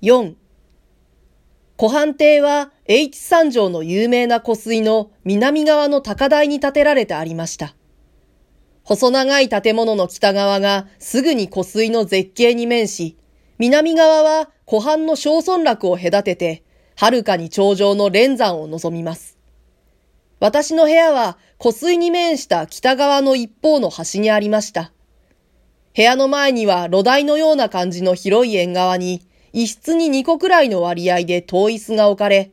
4湖畔邸は H 三条の有名な湖水の南側の高台に建てられてありました。細長い建物の北側がすぐに湖水の絶景に面し、南側は湖畔の小村落を隔てて、遥かに頂上の連山を望みます。私の部屋は湖水に面した北側の一方の端にありました。部屋の前には露台のような感じの広い縁側に一室に2個くらいの割合で遠椅子が置かれ、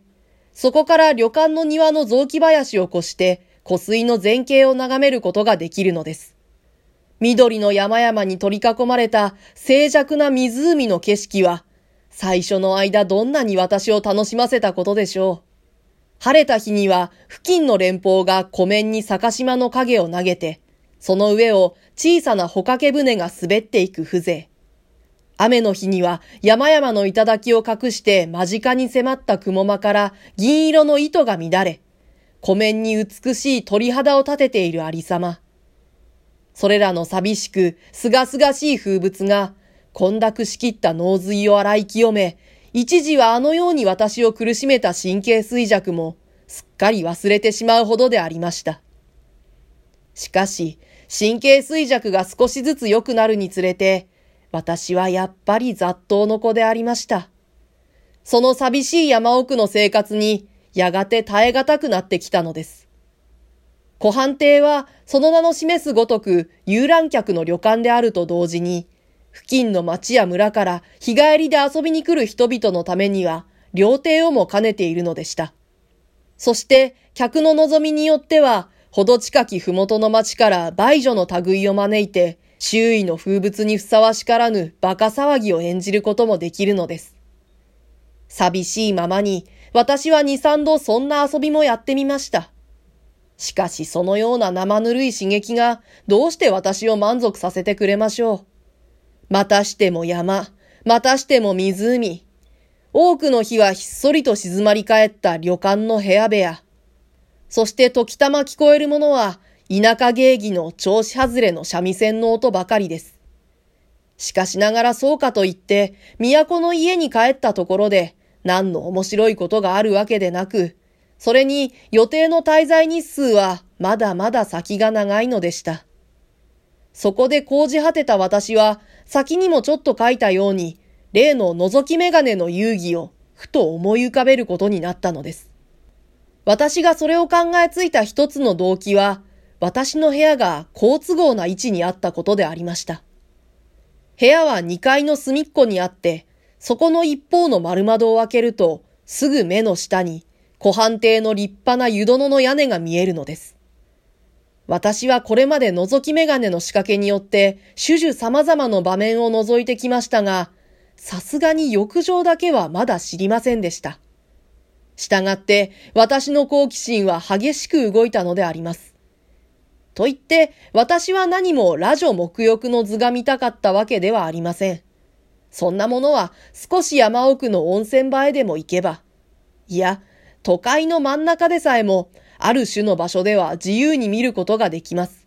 そこから旅館の庭の雑木林を越して湖水の前景を眺めることができるのです。緑の山々に取り囲まれた静寂な湖の景色は、最初の間どんなに私を楽しませたことでしょう。晴れた日には付近の連峰が湖面に坂島の影を投げて、その上を小さな帆掛け船が滑っていく風情。雨の日には山々の頂を隠して間近に迫った雲間から銀色の糸が乱れ、湖面に美しい鳥肌を立てているありさま。それらの寂しく、すがすがしい風物が、混濁しきった脳髄を洗い清め、一時はあのように私を苦しめた神経衰弱も、すっかり忘れてしまうほどでありました。しかし、神経衰弱が少しずつ良くなるにつれて、私はやっぱり雑踏の子でありました。その寂しい山奥の生活にやがて耐え難くなってきたのです。湖畔邸はその名の示すごとく遊覧客の旅館であると同時に、付近の町や村から日帰りで遊びに来る人々のためには、料亭をも兼ねているのでした。そして、客の望みによっては、ほど近き麓の町から売女の類を招いて、周囲の風物にふさわしからぬ馬鹿騒ぎを演じることもできるのです。寂しいままに、私は二三度そんな遊びもやってみました。しかしそのような生ぬるい刺激がどうして私を満足させてくれましょう。またしても山、またしても湖。多くの日はひっそりと静まり返った旅館の部屋部屋。そして時たま聞こえるものは田舎芸妓の調子外れの三味線の音ばかりです。しかしながらそうかと言って、都の家に帰ったところで、何の面白いことがあるわけでなく、それに予定の滞在日数はまだまだ先が長いのでした。そこで講じ果てた私は、先にもちょっと書いたように、例の覗き眼鏡の遊戯をふと思い浮かべることになったのです。私がそれを考えついた一つの動機は、私の部屋が好都合な位置にあったことでありました。部屋は2階の隅っこにあって、そこの一方の丸窓を開けると、すぐ目の下に、湖畔邸の立派な湯殿の屋根が見えるのです。私はこれまで覗き眼鏡の仕掛けによって、種々様々な場面を覗いてきましたが、さすがに浴場だけはまだ知りませんでした。したがって、私の好奇心は激しく動いたのであります。と言って、私は何もラジオ目浴の図が見たかったわけではありません。そんなものは少し山奥の温泉場へでも行けば。いや、都会の真ん中でさえも、ある種の場所では自由に見ることができます。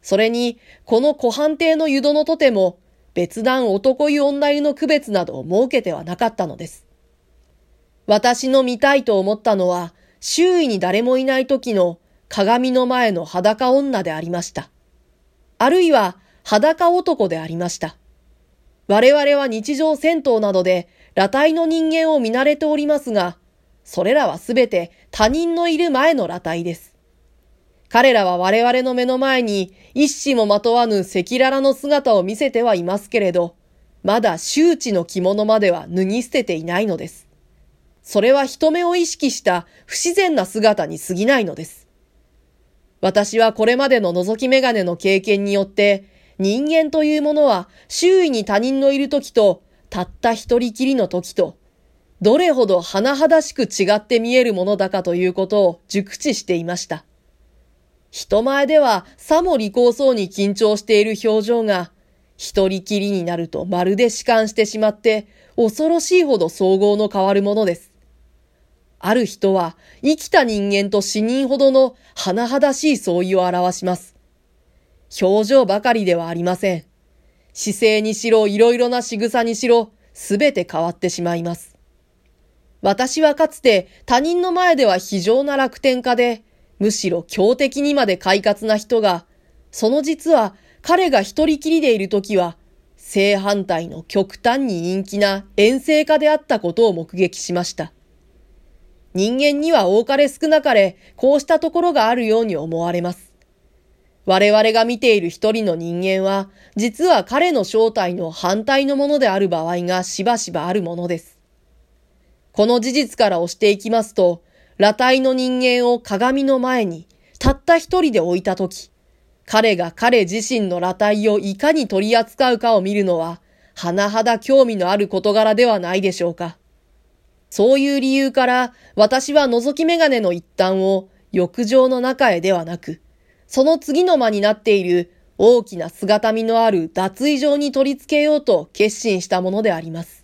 それに、この湖畔邸の湯殿とても、別段男湯女湯の区別などを設けてはなかったのです。私の見たいと思ったのは、周囲に誰もいない時の鏡の前の裸女でありました。あるいは裸男でありました。我々は日常戦闘などで裸体の人間を見慣れておりますが、それらはすべて他人のいる前の裸体です。彼らは我々の目の前に一糸もまとわぬ赤裸々の姿を見せてはいますけれど、まだ周知の着物までは脱ぎ捨てていないのです。それは人目を意識した不自然な姿に過ぎないのです。私はこれまでの覗き眼鏡の経験によって、人間というものは周囲に他人のいる時と、たった一人きりの時と、どれほど甚だしく違って見えるものだかということを熟知していました。人前ではさも利口そうに緊張している表情が、一人きりになるとまるで弛緩してしまって、恐ろしいほど総合の変わるものです。ある人は生きた人間と死人ほどの甚だしい相違を表します。表情ばかりではありません。姿勢にしろ、いろいろな仕草にしろ、すべて変わってしまいます。私はかつて他人の前では非常な楽天家で、むしろ強敵にまで快活な人が、その実は彼が一人きりでいる時は、正反対の極端に陰気な遠征家であったことを目撃しました。人間には多かれ少なかれ、こうしたところがあるように思われます。我々が見ている一人の人間は、実は彼の正体の反対のものである場合がしばしばあるものです。この事実から押していきますと、裸体の人間を鏡の前にたった一人で置いたとき、彼が彼自身の裸体をいかに取り扱うかを見るのは、甚だ興味のある事柄ではないでしょうか。そういう理由から、私は覗き眼鏡の一端を浴場の中へではなく、その次の間になっている大きな姿見のある脱衣場に取り付けようと決心したものであります。